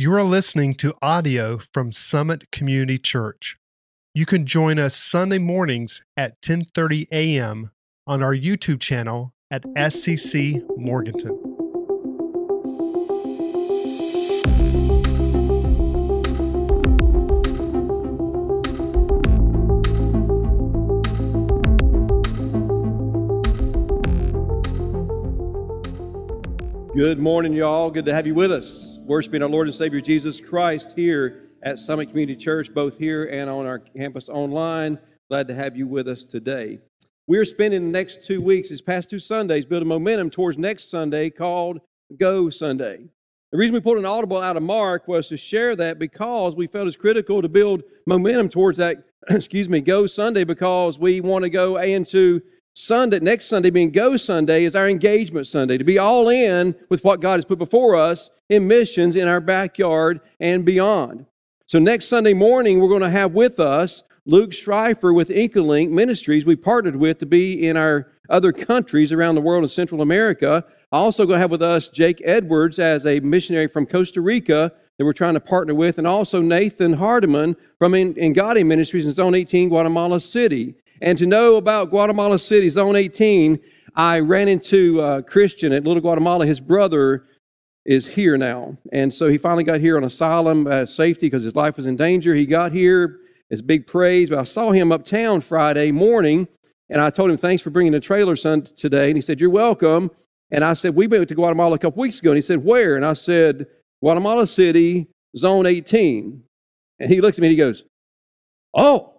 You are listening to audio from Summit Community Church. You can join us Sunday mornings at 10:30 a.m. on our YouTube channel at SCC Morganton. Good morning, y'all. Good to have you with us. Worshiping our Lord and Savior Jesus Christ here at Summit Community Church, both here and on our campus online. Glad to have you with us today. We're spending the next two weeks, these past two Sundays, building momentum towards next Sunday called Go Sunday. The reason we pulled an audible out of Mark was to share that because we felt it's critical to build momentum towards that, excuse me, Go Sunday because we want to go into Sunday, next Sunday being Go Sunday, is our engagement Sunday, to be all in with what God has put before us in missions in our backyard and beyond. So, next Sunday morning, we're going to have with us Luke Schreifer with Inkalink Ministries, we partnered with to be in our other countries around the world in Central America. Also, going to have with us Jake Edwards as a missionary from Costa Rica that we're trying to partner with, and also Nathan Hardiman from Ingati Ministries in Zone 18, Guatemala City. And to know about Guatemala City, Zone 18, I ran into uh, Christian at Little Guatemala. His brother is here now. And so he finally got here on asylum uh, safety because his life was in danger. He got here. It's big praise. But I saw him uptown Friday morning, and I told him, Thanks for bringing the trailer, son, today. And he said, You're welcome. And I said, We went to Guatemala a couple weeks ago. And he said, Where? And I said, Guatemala City, Zone 18. And he looks at me and he goes, Oh,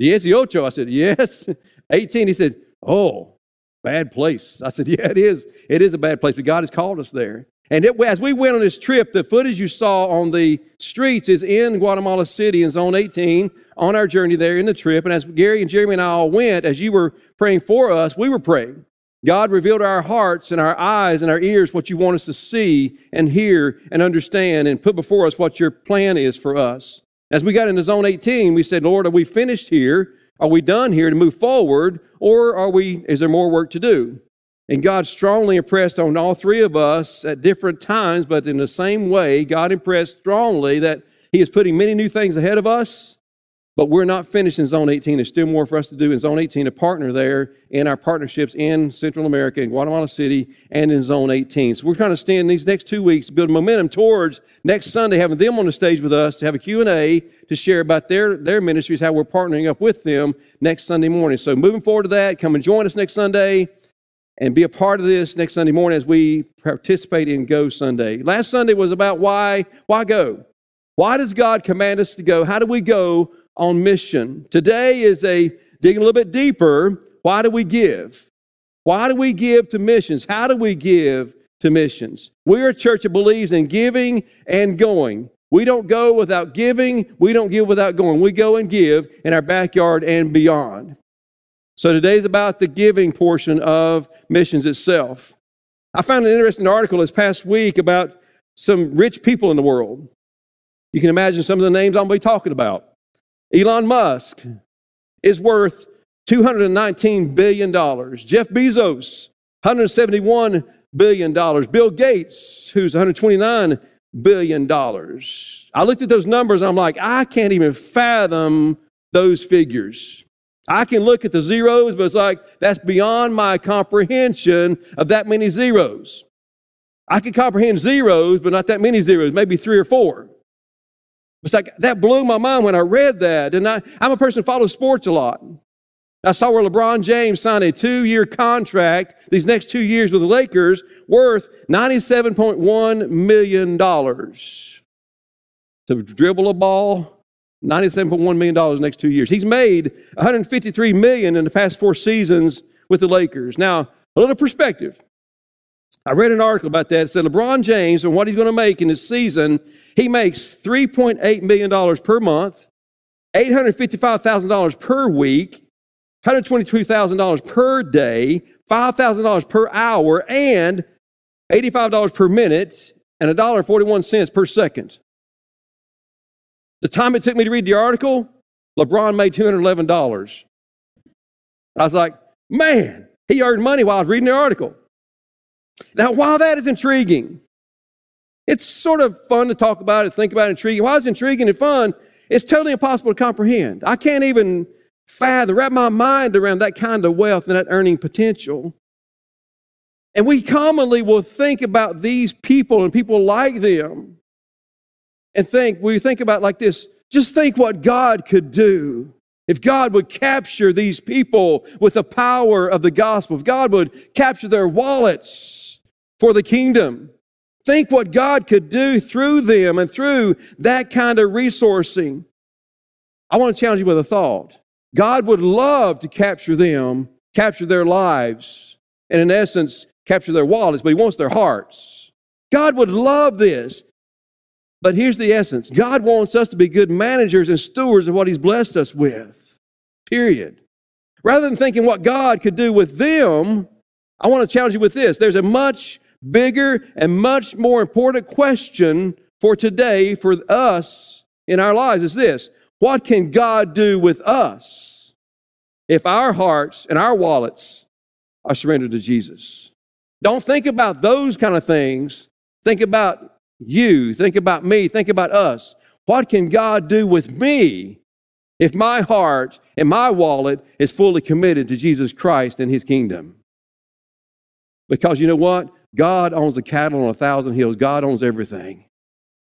Dieciocho. I said, yes. 18. He said, oh, bad place. I said, yeah, it is. It is a bad place, but God has called us there. And it, as we went on this trip, the footage you saw on the streets is in Guatemala City in Zone 18 on our journey there in the trip. And as Gary and Jeremy and I all went, as you were praying for us, we were praying. God revealed our hearts and our eyes and our ears what you want us to see and hear and understand and put before us what your plan is for us. As we got into zone 18, we said, Lord, are we finished here? Are we done here to move forward? Or are we, is there more work to do? And God strongly impressed on all three of us at different times, but in the same way, God impressed strongly that He is putting many new things ahead of us but we're not finished in Zone 18. There's still more for us to do in Zone 18 to partner there in our partnerships in Central America, in Guatemala City, and in Zone 18. So we're kind of standing these next two weeks, building momentum towards next Sunday, having them on the stage with us to have a Q&A to share about their, their ministries, how we're partnering up with them next Sunday morning. So moving forward to that, come and join us next Sunday and be a part of this next Sunday morning as we participate in Go Sunday. Last Sunday was about why, why go? Why does God command us to go? How do we go on mission. Today is a digging a little bit deeper. Why do we give? Why do we give to missions? How do we give to missions? We're a church that believes in giving and going. We don't go without giving. We don't give without going. We go and give in our backyard and beyond. So today's about the giving portion of missions itself. I found an interesting article this past week about some rich people in the world. You can imagine some of the names I'm going to be talking about. Elon Musk is worth $219 billion. Jeff Bezos, $171 billion. Bill Gates, who's $129 billion. I looked at those numbers I'm like, I can't even fathom those figures. I can look at the zeros, but it's like that's beyond my comprehension of that many zeros. I can comprehend zeros, but not that many zeros, maybe three or four. It's like that blew my mind when I read that. And I, I'm a person who follows sports a lot. I saw where LeBron James signed a two year contract these next two years with the Lakers worth $97.1 million. To dribble a ball, $97.1 million the next two years. He's made 153 million in the past four seasons with the Lakers. Now, a little perspective. I read an article about that. It said LeBron James and what he's going to make in his season, he makes $3.8 million per month, $855,000 per week, $122,000 per day, $5,000 per hour, and $85 per minute, and $1.41 per second. The time it took me to read the article, LeBron made $211. I was like, man, he earned money while I was reading the article. Now, while that is intriguing, It's sort of fun to talk about it, think about it, intriguing. Why it's intriguing and fun? It's totally impossible to comprehend. I can't even fathom, wrap my mind around that kind of wealth and that earning potential. And we commonly will think about these people and people like them and think, we think about like this just think what God could do if God would capture these people with the power of the gospel, if God would capture their wallets for the kingdom. Think what God could do through them and through that kind of resourcing. I want to challenge you with a thought. God would love to capture them, capture their lives, and in essence, capture their wallets, but He wants their hearts. God would love this. But here's the essence God wants us to be good managers and stewards of what He's blessed us with. Period. Rather than thinking what God could do with them, I want to challenge you with this. There's a much bigger and much more important question for today for us in our lives is this What can God do with us if our hearts and our wallets are surrendered to Jesus? Don't think about those kind of things. Think about you. Think about me. Think about us. What can God do with me if my heart and my wallet is fully committed to Jesus Christ and his kingdom? Because you know what? God owns the cattle on a thousand hills. God owns everything.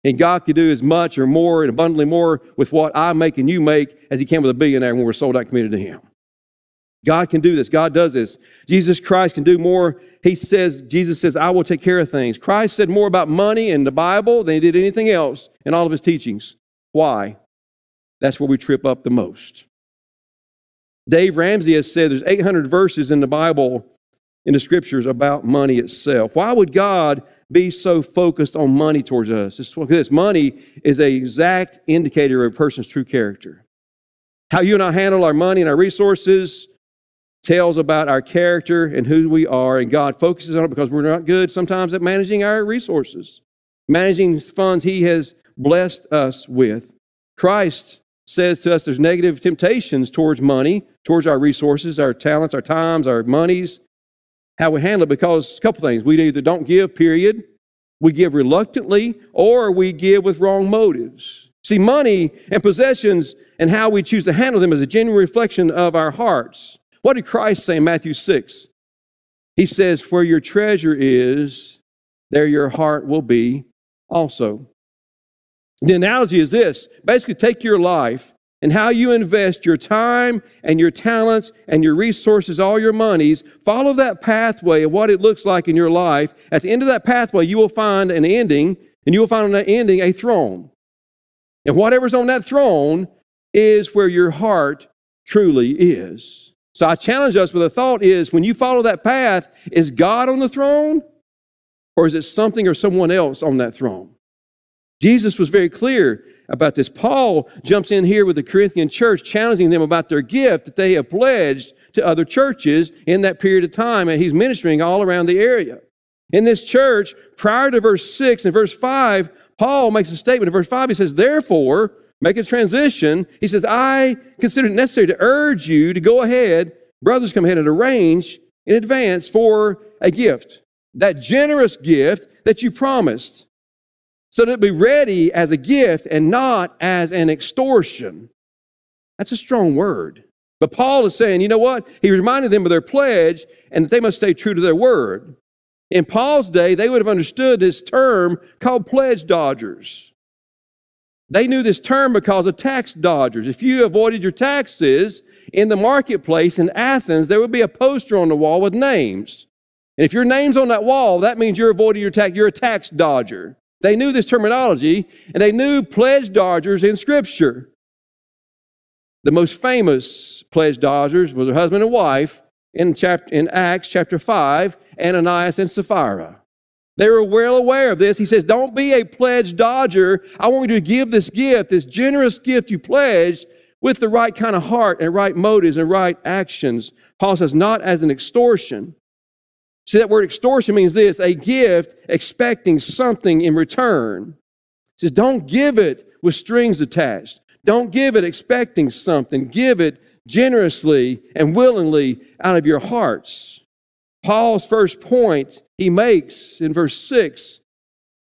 And God can do as much or more and abundantly more with what I make and you make as He can with a billionaire when we're sold out committed to Him. God can do this. God does this. Jesus Christ can do more. He says, Jesus says, I will take care of things. Christ said more about money in the Bible than he did anything else in all of his teachings. Why? That's where we trip up the most. Dave Ramsey has said there's 800 verses in the Bible in the scriptures about money itself. Why would God be so focused on money towards us? It's because money is an exact indicator of a person's true character. How you and I handle our money and our resources tells about our character and who we are, and God focuses on it because we're not good sometimes at managing our resources, managing funds He has blessed us with. Christ says to us there's negative temptations towards money, towards our resources, our talents, our times, our monies how we handle it because a couple things. We either don't give, period, we give reluctantly, or we give with wrong motives. See, money and possessions and how we choose to handle them is a genuine reflection of our hearts. What did Christ say in Matthew 6? He says, Where your treasure is, there your heart will be also. The analogy is this basically, take your life and how you invest your time and your talents and your resources, all your monies, follow that pathway of what it looks like in your life. At the end of that pathway, you will find an ending, and you will find on that ending a throne. And whatever's on that throne is where your heart truly is. So I challenge us with a thought is when you follow that path, is God on the throne? Or is it something or someone else on that throne? Jesus was very clear about this. Paul jumps in here with the Corinthian church, challenging them about their gift that they have pledged to other churches in that period of time, and he's ministering all around the area. In this church, prior to verse 6 and verse 5, Paul makes a statement. In verse 5, he says, Therefore, make a transition. He says, I consider it necessary to urge you to go ahead, brothers, come ahead and arrange in advance for a gift. That generous gift that you promised so that it be ready as a gift and not as an extortion. That's a strong word. But Paul is saying, you know what? He reminded them of their pledge and that they must stay true to their word. In Paul's day, they would have understood this term called pledge dodgers. They knew this term because of tax dodgers. If you avoided your taxes in the marketplace in Athens, there would be a poster on the wall with names. And if your name's on that wall, that means you're avoiding your tax. You're a tax dodger. They knew this terminology, and they knew pledge dodgers in Scripture. The most famous pledge dodgers was a husband and wife in, chapter, in Acts chapter 5, Ananias and Sapphira. They were well aware of this. He says, Don't be a pledge dodger. I want you to give this gift, this generous gift you pledged, with the right kind of heart and right motives and right actions. Paul says, Not as an extortion. See, that word extortion means this a gift expecting something in return. He says, don't give it with strings attached. Don't give it expecting something. Give it generously and willingly out of your hearts. Paul's first point he makes in verse 6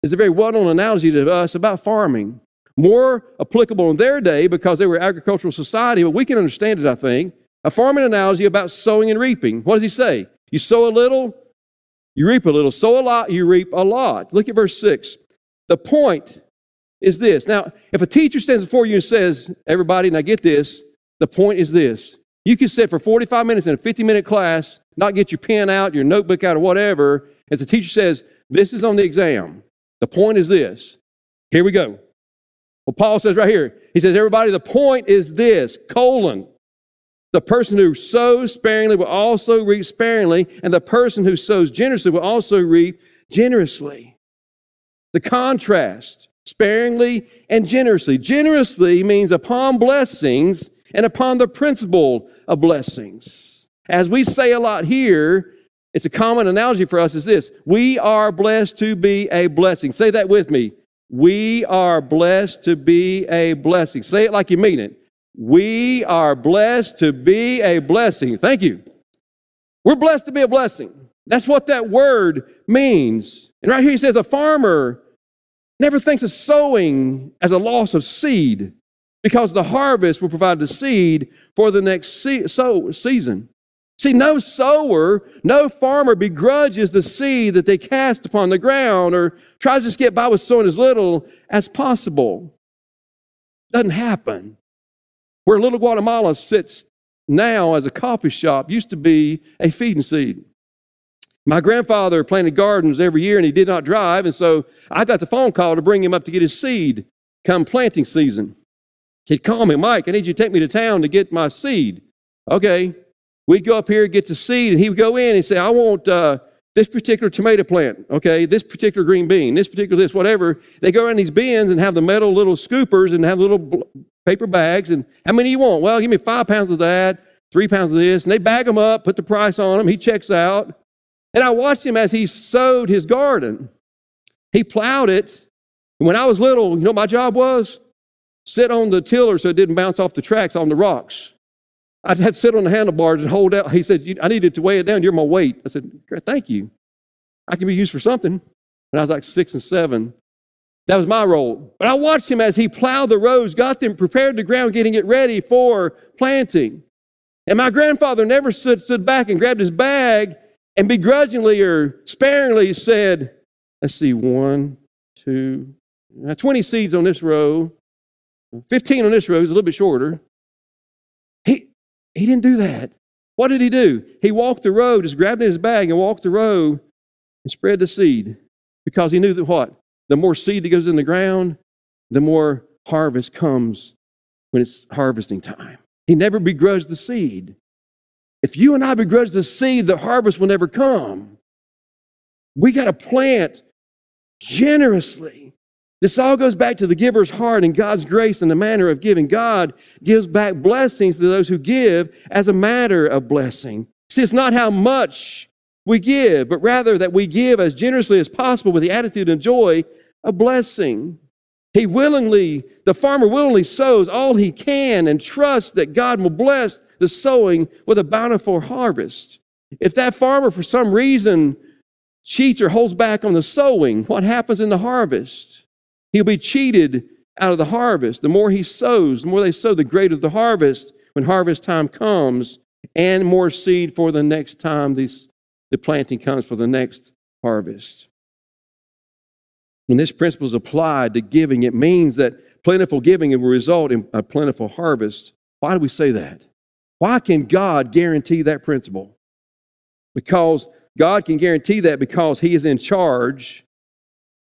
is a very well known analogy to us about farming. More applicable in their day because they were agricultural society, but we can understand it, I think. A farming analogy about sowing and reaping. What does he say? You sow a little, you reap a little. Sow a lot, you reap a lot. Look at verse 6. The point is this. Now, if a teacher stands before you and says, Everybody, now get this, the point is this. You can sit for 45 minutes in a 50 minute class, not get your pen out, your notebook out, or whatever, as the teacher says, This is on the exam. The point is this. Here we go. Well, Paul says right here, he says, Everybody, the point is this, colon. The person who sows sparingly will also reap sparingly, and the person who sows generously will also reap generously. The contrast, sparingly and generously. Generously means upon blessings and upon the principle of blessings. As we say a lot here, it's a common analogy for us is this we are blessed to be a blessing. Say that with me. We are blessed to be a blessing. Say it like you mean it. We are blessed to be a blessing. Thank you. We're blessed to be a blessing. That's what that word means. And right here he says a farmer never thinks of sowing as a loss of seed because the harvest will provide the seed for the next se- sow- season. See, no sower, no farmer begrudges the seed that they cast upon the ground or tries to get by with sowing as little as possible. Doesn't happen. Where Little Guatemala sits now as a coffee shop used to be a feeding seed. My grandfather planted gardens every year and he did not drive, and so I got the phone call to bring him up to get his seed come planting season. He'd call me, Mike, I need you to take me to town to get my seed. Okay. We'd go up here, and get the seed, and he would go in and say, I want uh, this particular tomato plant, okay, this particular green bean, this particular this, whatever. They go around these bins and have the metal little scoopers and have little paper bags. And how many you want? Well, give me five pounds of that, three pounds of this. And they bag them up, put the price on them. He checks out. And I watched him as he sowed his garden. He plowed it. And when I was little, you know my job was? Sit on the tiller so it didn't bounce off the tracks on the rocks. I had to sit on the handlebars and hold out. He said, I needed to weigh it down. You're my weight. I said, Thank you. I can be used for something. When I was like six and seven, that was my role. But I watched him as he plowed the rows, got them prepared the ground, getting it ready for planting. And my grandfather never stood, stood back and grabbed his bag and begrudgingly or sparingly said, Let's see, one, two, 20 seeds on this row, 15 on this row, is a little bit shorter. He, didn't do that. What did he do? He walked the road, just grabbed in his bag and walked the road and spread the seed because he knew that what? The more seed that goes in the ground, the more harvest comes when it's harvesting time. He never begrudged the seed. If you and I begrudge the seed, the harvest will never come. We got to plant generously. This all goes back to the giver's heart and God's grace and the manner of giving. God gives back blessings to those who give as a matter of blessing. See, it's not how much we give, but rather that we give as generously as possible with the attitude and joy of blessing. He willingly, the farmer willingly sows all he can and trusts that God will bless the sowing with a bountiful harvest. If that farmer, for some reason, cheats or holds back on the sowing, what happens in the harvest? He'll be cheated out of the harvest. The more he sows, the more they sow, the greater the harvest when harvest time comes, and more seed for the next time these, the planting comes for the next harvest. When this principle is applied to giving, it means that plentiful giving will result in a plentiful harvest. Why do we say that? Why can God guarantee that principle? Because God can guarantee that because He is in charge.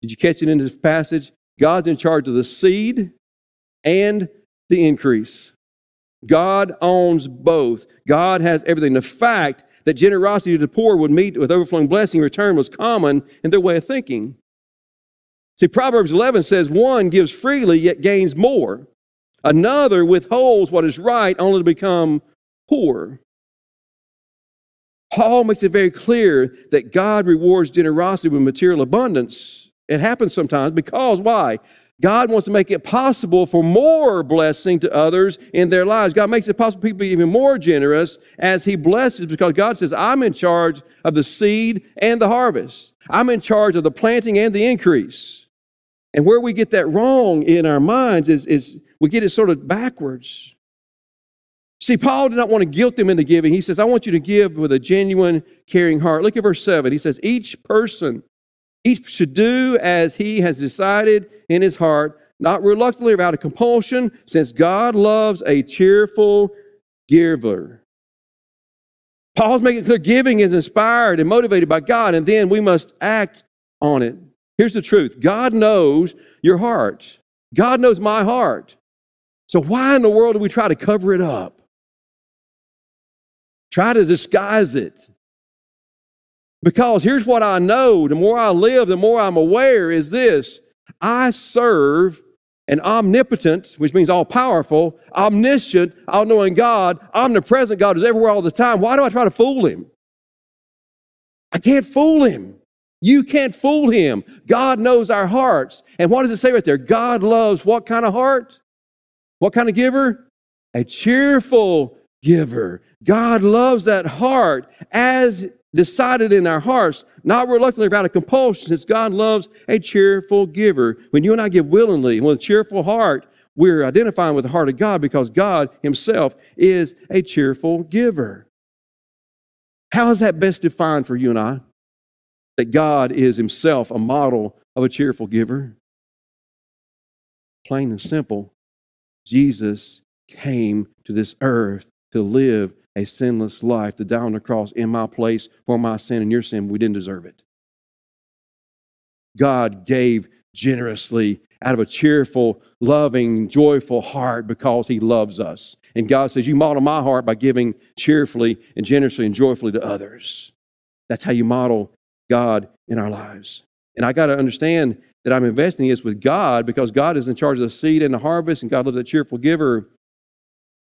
Did you catch it in this passage? God's in charge of the seed and the increase. God owns both. God has everything. The fact that generosity to the poor would meet with overflowing blessing in return was common in their way of thinking. See, Proverbs 11 says, One gives freely, yet gains more. Another withholds what is right, only to become poor. Paul makes it very clear that God rewards generosity with material abundance it happens sometimes because why? God wants to make it possible for more blessing to others in their lives. God makes it possible for people to be even more generous as He blesses because God says, I'm in charge of the seed and the harvest. I'm in charge of the planting and the increase. And where we get that wrong in our minds is, is we get it sort of backwards. See, Paul did not want to guilt them into giving. He says, I want you to give with a genuine, caring heart. Look at verse 7. He says, Each person, each should do as he has decided in his heart, not reluctantly or out of compulsion, since God loves a cheerful giver. Paul's making clear giving is inspired and motivated by God, and then we must act on it. Here's the truth God knows your heart, God knows my heart. So, why in the world do we try to cover it up? Try to disguise it. Because here's what I know the more I live, the more I'm aware is this I serve an omnipotent, which means all powerful, omniscient, all knowing God, omnipresent God who's everywhere all the time. Why do I try to fool him? I can't fool him. You can't fool him. God knows our hearts. And what does it say right there? God loves what kind of heart? What kind of giver? A cheerful giver. God loves that heart as decided in our hearts, not reluctantly but out of compulsion, since God loves a cheerful giver. When you and I give willingly, with a cheerful heart, we're identifying with the heart of God because God Himself is a cheerful giver. How is that best defined for you and I? That God is Himself a model of a cheerful giver? Plain and simple, Jesus came to this earth to live a sinless life, to die on the cross in my place for my sin and your sin. We didn't deserve it. God gave generously out of a cheerful, loving, joyful heart because He loves us. And God says, You model my heart by giving cheerfully and generously and joyfully to others. That's how you model God in our lives. And I got to understand that I'm investing this with God because God is in charge of the seed and the harvest, and God loves a cheerful giver.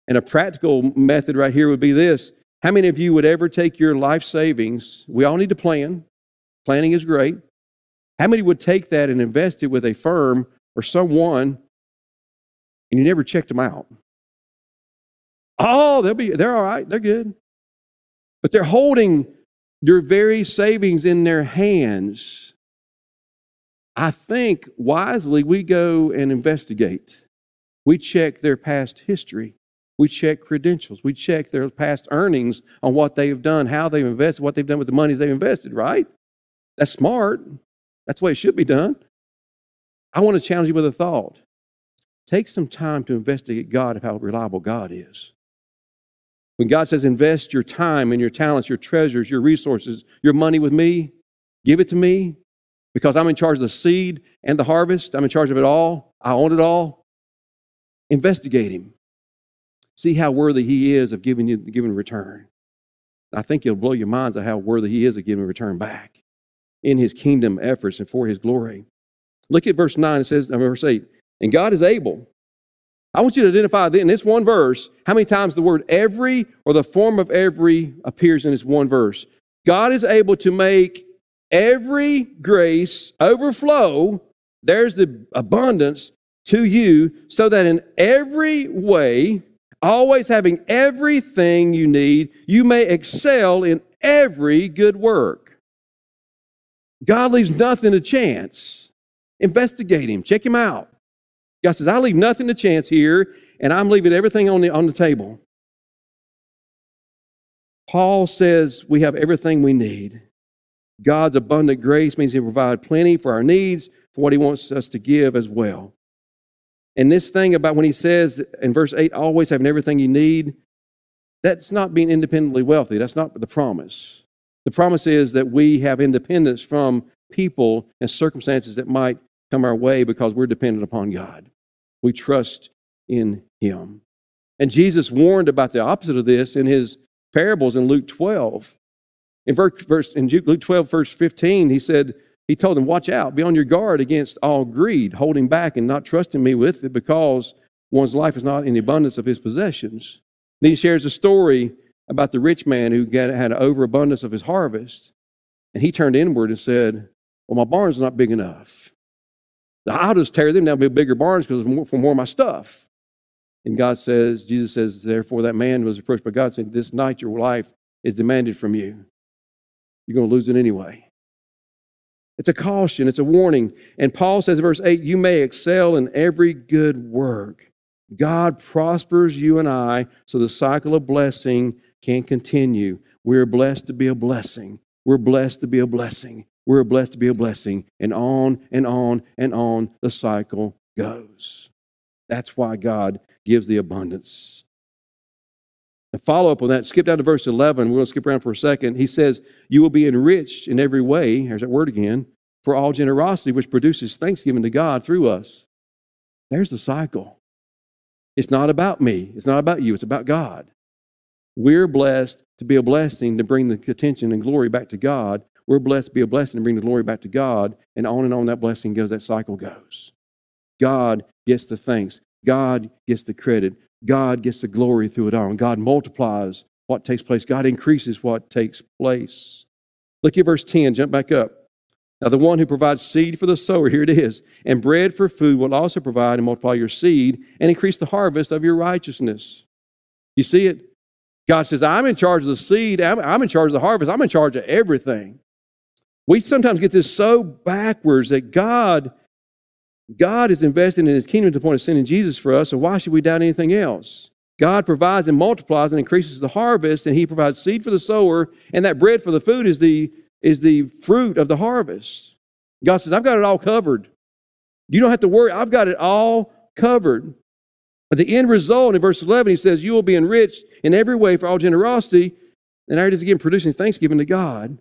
And a practical method right here would be this How many of you would ever take your life savings? We all need to plan. Planning is great. How many would take that and invest it with a firm or someone and you never checked them out? Oh, they'll be they're all right, they're good. But they're holding your very savings in their hands. I think wisely we go and investigate. We check their past history. We check credentials. We check their past earnings on what they have done, how they've invested, what they've done with the monies they've invested, right? That's smart. That's the way it should be done. I want to challenge you with a thought. Take some time to investigate God of how reliable God is. When God says, invest your time and your talents, your treasures, your resources, your money with me, give it to me because I'm in charge of the seed and the harvest. I'm in charge of it all. I own it all. Investigate Him. See how worthy He is of giving you giving return. I think you'll blow your minds of how worthy He is of giving return back in His kingdom efforts and for His glory. Look at verse 9. It says, "I verse 8, and God is able. I want you to identify in this one verse how many times the word every or the form of every appears in this one verse. God is able to make every grace overflow. There's the abundance to you, so that in every way always having everything you need, you may excel in every good work. God leaves nothing to chance. Investigate him, check him out. God says, I leave nothing to chance here, and I'm leaving everything on the, on the table. Paul says we have everything we need. God's abundant grace means He provide plenty for our needs, for what He wants us to give as well. And this thing about when he says in verse 8, always having everything you need, that's not being independently wealthy. That's not the promise. The promise is that we have independence from people and circumstances that might come our way because we're dependent upon God. We trust in Him. And Jesus warned about the opposite of this in his parables in Luke 12. In, verse, in Luke 12, verse 15, he said, he told them, Watch out, be on your guard against all greed, holding back and not trusting me with it because one's life is not in the abundance of his possessions. Then he shares a story about the rich man who had an overabundance of his harvest. And he turned inward and said, Well, my barn's not big enough. I'll just tear them down, build bigger barns because for more of my stuff. And God says, Jesus says, therefore that man was approached by God saying, This night your life is demanded from you. You're going to lose it anyway. It's a caution, it's a warning. And Paul says in verse 8, You may excel in every good work. God prospers you and I so the cycle of blessing can continue. We're blessed to be a blessing. We're blessed to be a blessing. We're blessed to be a blessing. And on and on and on the cycle goes. That's why God gives the abundance. Follow up on that, skip down to verse 11. We're going to skip around for a second. He says, You will be enriched in every way, here's that word again, for all generosity, which produces thanksgiving to God through us. There's the cycle. It's not about me, it's not about you, it's about God. We're blessed to be a blessing to bring the attention and glory back to God. We're blessed to be a blessing to bring the glory back to God. And on and on that blessing goes, that cycle goes. God gets the thanks. God gets the credit. God gets the glory through it all. And God multiplies what takes place. God increases what takes place. Look at verse 10, jump back up. Now, the one who provides seed for the sower, here it is, and bread for food will also provide and multiply your seed and increase the harvest of your righteousness. You see it? God says, I'm in charge of the seed, I'm, I'm in charge of the harvest, I'm in charge of everything. We sometimes get this so backwards that God God is investing in his kingdom to the point of sending Jesus for us, so why should we doubt anything else? God provides and multiplies and increases the harvest, and he provides seed for the sower, and that bread for the food is the, is the fruit of the harvest. God says, I've got it all covered. You don't have to worry, I've got it all covered. But the end result in verse 11, he says, You will be enriched in every way for all generosity. And there it is again, producing thanksgiving to God.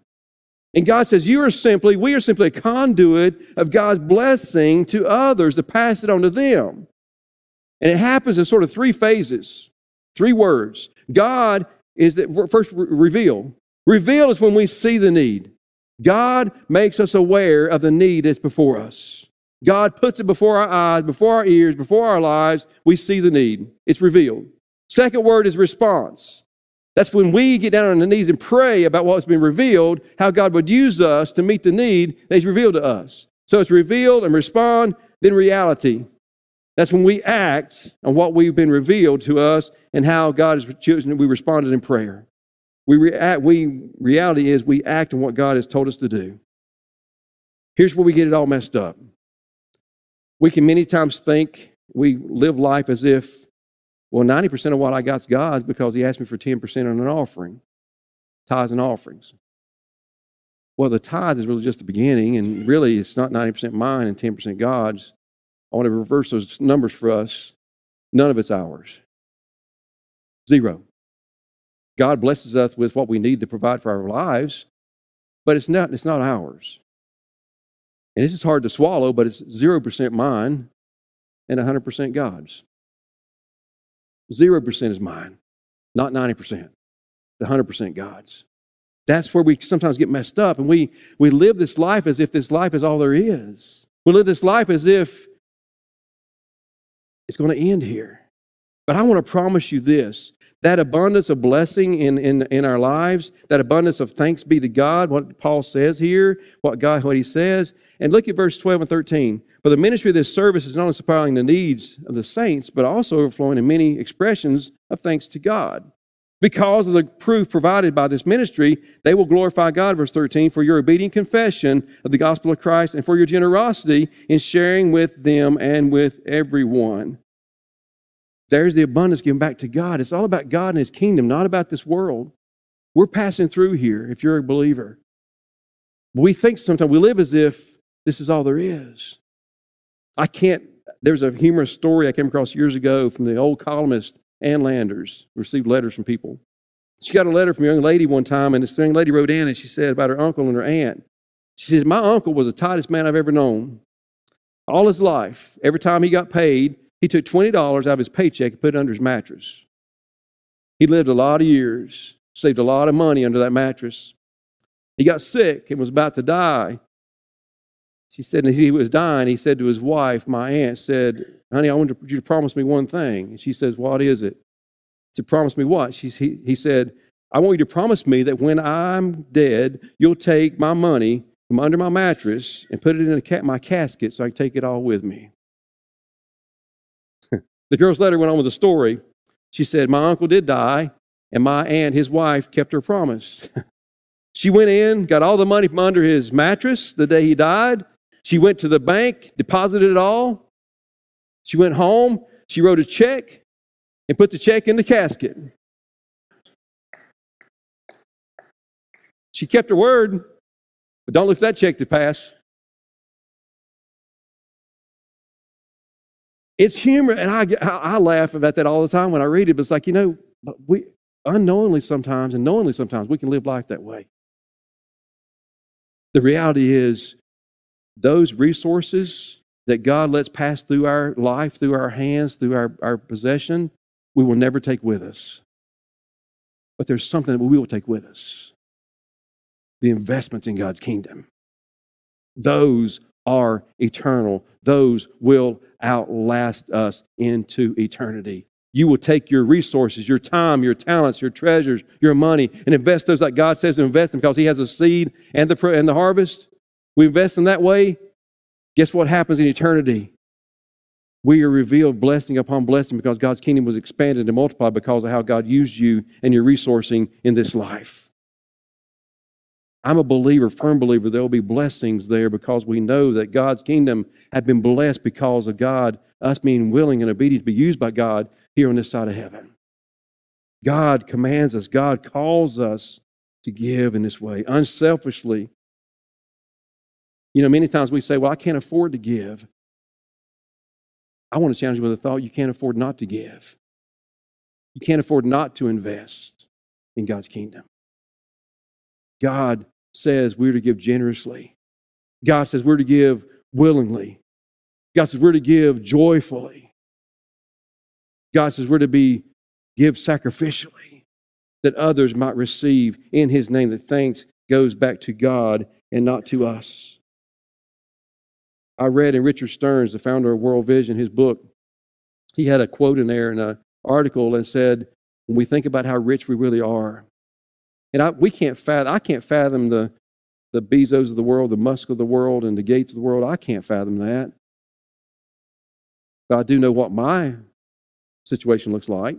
And God says, You are simply, we are simply a conduit of God's blessing to others to pass it on to them. And it happens in sort of three phases, three words. God is that first reveal. Reveal is when we see the need. God makes us aware of the need that's before us. God puts it before our eyes, before our ears, before our lives. We see the need. It's revealed. Second word is response. That's when we get down on the knees and pray about what's been revealed, how God would use us to meet the need that He's revealed to us. So it's revealed and respond, then reality. That's when we act on what we've been revealed to us and how God has chosen. We responded in prayer. We react. We reality is we act on what God has told us to do. Here's where we get it all messed up. We can many times think we live life as if well, 90% of what I got is God's because He asked me for 10% on an offering, tithes and offerings. Well, the tithe is really just the beginning, and really it's not 90% mine and 10% God's. I want to reverse those numbers for us. None of it's ours. Zero. God blesses us with what we need to provide for our lives, but it's not, it's not ours. And this is hard to swallow, but it's 0% mine and 100% God's. 0% is mine, not 90%. The 100% God's. That's where we sometimes get messed up and we, we live this life as if this life is all there is. We live this life as if it's going to end here. But I want to promise you this that abundance of blessing in, in, in our lives, that abundance of thanks be to God, what Paul says here, what God, what he says. And look at verse 12 and 13. For the ministry of this service is not only supplying the needs of the saints, but also overflowing in many expressions of thanks to God. Because of the proof provided by this ministry, they will glorify God, verse 13, for your obedient confession of the gospel of Christ and for your generosity in sharing with them and with everyone. There's the abundance given back to God. It's all about God and His kingdom, not about this world. We're passing through here if you're a believer. We think sometimes we live as if this is all there is. I can't, there's a humorous story I came across years ago from the old columnist Ann Landers, received letters from people. She got a letter from a young lady one time, and this young lady wrote in and she said about her uncle and her aunt. She said, My uncle was the tightest man I've ever known. All his life, every time he got paid, he took $20 out of his paycheck and put it under his mattress. He lived a lot of years, saved a lot of money under that mattress. He got sick and was about to die. She said, as he was dying, he said to his wife, my aunt, said, Honey, I want you to promise me one thing. And she says, What is it? He said, Promise me what? She, he, he said, I want you to promise me that when I'm dead, you'll take my money from under my mattress and put it in ca- my casket so I can take it all with me. The girl's letter went on with the story. She said, My uncle did die, and my aunt, his wife, kept her promise. She went in, got all the money from under his mattress the day he died. She went to the bank, deposited it all. She went home, she wrote a check, and put the check in the casket. She kept her word, but don't look for that check to pass. It's humor, and I, I laugh about that all the time when I read it, but it's like, you know, we unknowingly sometimes and knowingly sometimes we can live life that way. The reality is, those resources that God lets pass through our life, through our hands, through our, our possession, we will never take with us. But there's something that we will take with us the investments in God's kingdom. Those are eternal, those will outlast us into eternity. You will take your resources, your time, your talents, your treasures, your money, and invest those like God says to invest them because He has a seed and the, and the harvest. We invest them that way. Guess what happens in eternity? we are revealed blessing upon blessing because God's kingdom was expanded and multiplied because of how God used you and your resourcing in this life. I'm a believer, firm believer, there will be blessings there because we know that God's kingdom had been blessed because of God, us being willing and obedient to be used by God here on this side of heaven. God commands us, God calls us to give in this way, unselfishly. You know, many times we say, Well, I can't afford to give. I want to challenge you with a thought you can't afford not to give. You can't afford not to invest in God's kingdom. God says we're to give generously. God says we're to give willingly. God says we're to give joyfully. God says we're to be give sacrificially that others might receive in his name that thanks goes back to God and not to us. I read in Richard Stearns, the founder of World Vision, his book, he had a quote in there in an article and said, when we think about how rich we really are, and I, we can't fathom, I can't fathom the, the Bezos of the world, the Musk of the world, and the Gates of the world. I can't fathom that. But I do know what my situation looks like.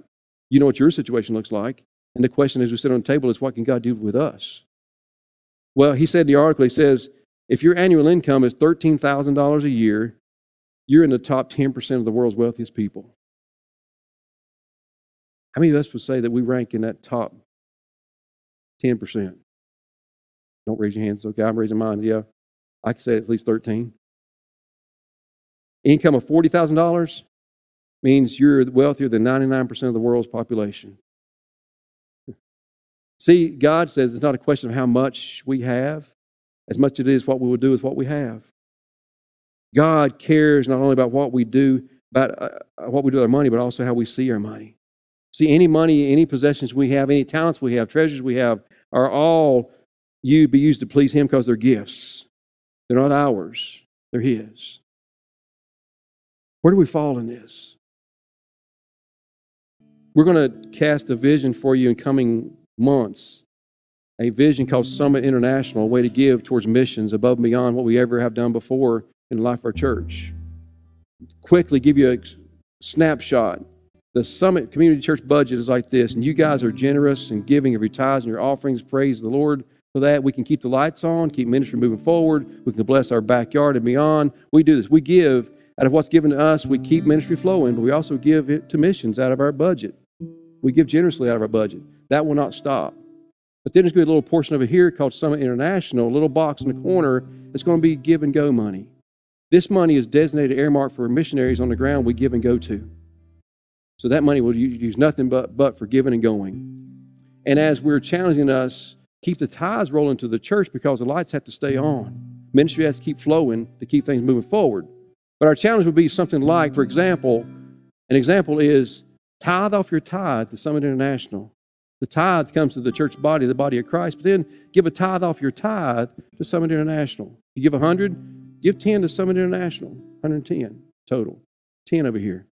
You know what your situation looks like. And the question as we sit on the table is what can God do with us? Well, he said in the article, he says, if your annual income is $13,000 a year, you're in the top 10% of the world's wealthiest people. How many of us would say that we rank in that top 10%? Don't raise your hands. Okay, I'm raising mine. Yeah, I could say at least 13. Income of $40,000 means you're wealthier than 99% of the world's population. See, God says it's not a question of how much we have, as much as it is what we will do with what we have. God cares not only about what we do, about uh, uh, what we do with our money, but also how we see our money. See, any money, any possessions we have, any talents we have, treasures we have, are all you be used to please Him because they're gifts. They're not ours, they're His. Where do we fall in this? We're going to cast a vision for you in coming months a vision called Summit International, a way to give towards missions above and beyond what we ever have done before in the life of our church. Quickly give you a snapshot. The Summit Community Church budget is like this, and you guys are generous and giving of your tithes and your offerings. Praise the Lord for that. We can keep the lights on, keep ministry moving forward. We can bless our backyard and beyond. We do this. We give out of what's given to us. We keep ministry flowing, but we also give it to missions out of our budget. We give generously out of our budget. That will not stop. But then there's going to be a little portion over here called Summit International, a little box in the corner that's going to be give and go money. This money is designated earmarked for missionaries on the ground we give and go to. So that money will use nothing but, but for giving and going. And as we're challenging us, keep the tithes rolling to the church because the lights have to stay on. Ministry has to keep flowing to keep things moving forward. But our challenge would be something like, for example, an example is tithe off your tithe to Summit International. The tithe comes to the church body, the body of Christ, but then give a tithe off your tithe to Summit International. You give 100, give 10 to Summit International, 110 total, 10 over here.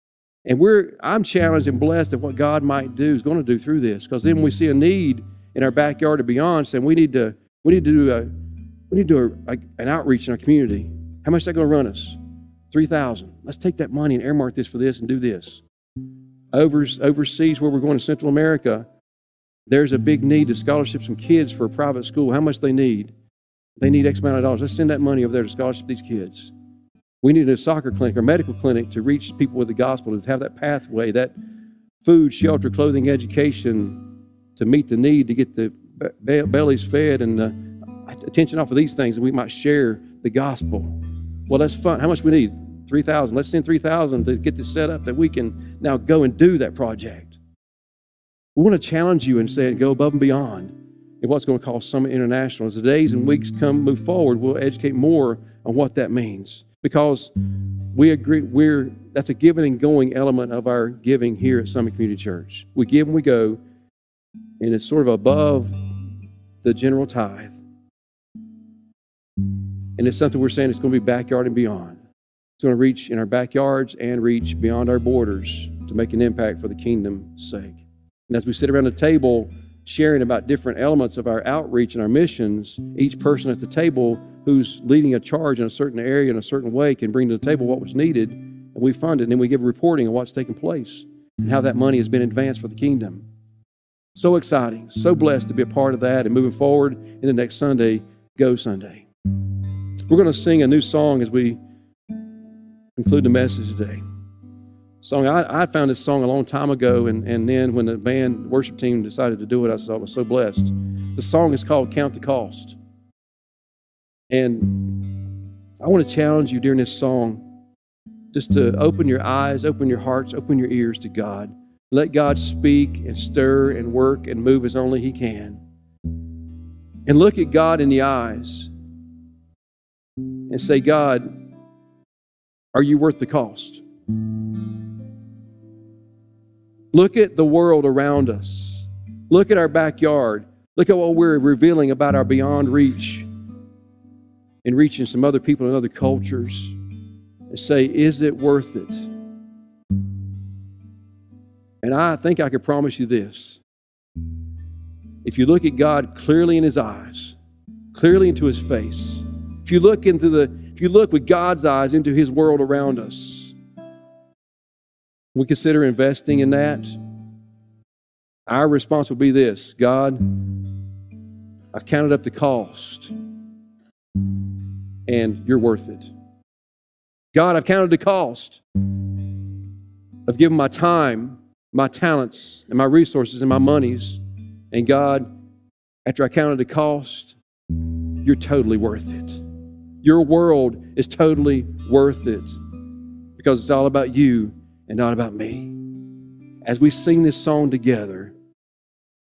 And we're, I'm challenged and blessed at what God might do, is going to do through this. Because then we see a need in our backyard or beyond, saying we need to, we need to do a, we need to do a, a, an outreach in our community. How much is that going to run us? 3000 Let's take that money and earmark this for this and do this. Over, overseas, where we're going to Central America, there's a big need to scholarships from kids for a private school. How much they need? They need X amount of dollars. Let's send that money over there to scholarship these kids. We need a soccer clinic or medical clinic to reach people with the gospel, to have that pathway, that food, shelter, clothing, education to meet the need, to get the bellies fed and the attention off of these things, and we might share the gospel. Well, that's fun. How much we need? 3,000. Let's send 3,000 to get this set up that we can now go and do that project. We want to challenge you and say, go above and beyond in what's going to call Summit International. As the days and weeks come, move forward, we'll educate more on what that means because we agree we're that's a giving and going element of our giving here at Summit Community Church. We give and we go, and it's sort of above the general tithe. And it's something we're saying it's going to be backyard and beyond. It's going to reach in our backyards and reach beyond our borders to make an impact for the kingdom's sake. And as we sit around the table sharing about different elements of our outreach and our missions, each person at the table who's leading a charge in a certain area in a certain way can bring to the table what was needed, and we fund it, and then we give reporting of what's taking place and how that money has been advanced for the kingdom. So exciting, so blessed to be a part of that, and moving forward in the next Sunday, Go Sunday. We're going to sing a new song as we conclude the message today song. I, I found this song a long time ago, and, and then when the band worship team decided to do it, I, I was so blessed. The song is called Count the Cost. And I want to challenge you during this song just to open your eyes, open your hearts, open your ears to God. Let God speak and stir and work and move as only He can. And look at God in the eyes and say, God, are you worth the cost? Look at the world around us. Look at our backyard. Look at what we're revealing about our beyond reach and reaching some other people in other cultures and say, is it worth it? And I think I could promise you this. If you look at God clearly in his eyes, clearly into his face, if you look into the if you look with God's eyes into his world around us, we consider investing in that, our response will be this God, I've counted up the cost, and you're worth it. God, I've counted the cost of giving my time, my talents, and my resources and my monies. And God, after I counted the cost, you're totally worth it. Your world is totally worth it because it's all about you and not about me. As we sing this song together,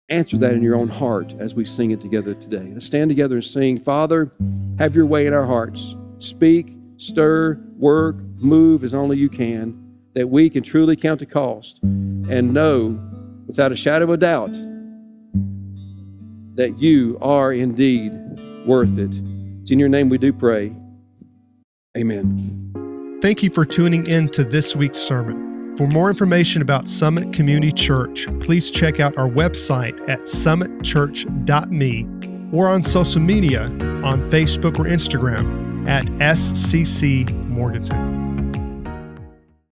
answer that in your own heart as we sing it together today. Let's stand together and sing, Father, have your way in our hearts. Speak, stir, work, move as only you can, that we can truly count the cost and know without a shadow of a doubt that you are indeed worth it. It's in your name we do pray. Amen. Thank you for tuning in to this week's sermon. For more information about Summit Community Church, please check out our website at summitchurch.me or on social media on Facebook or Instagram at SCC Morganton.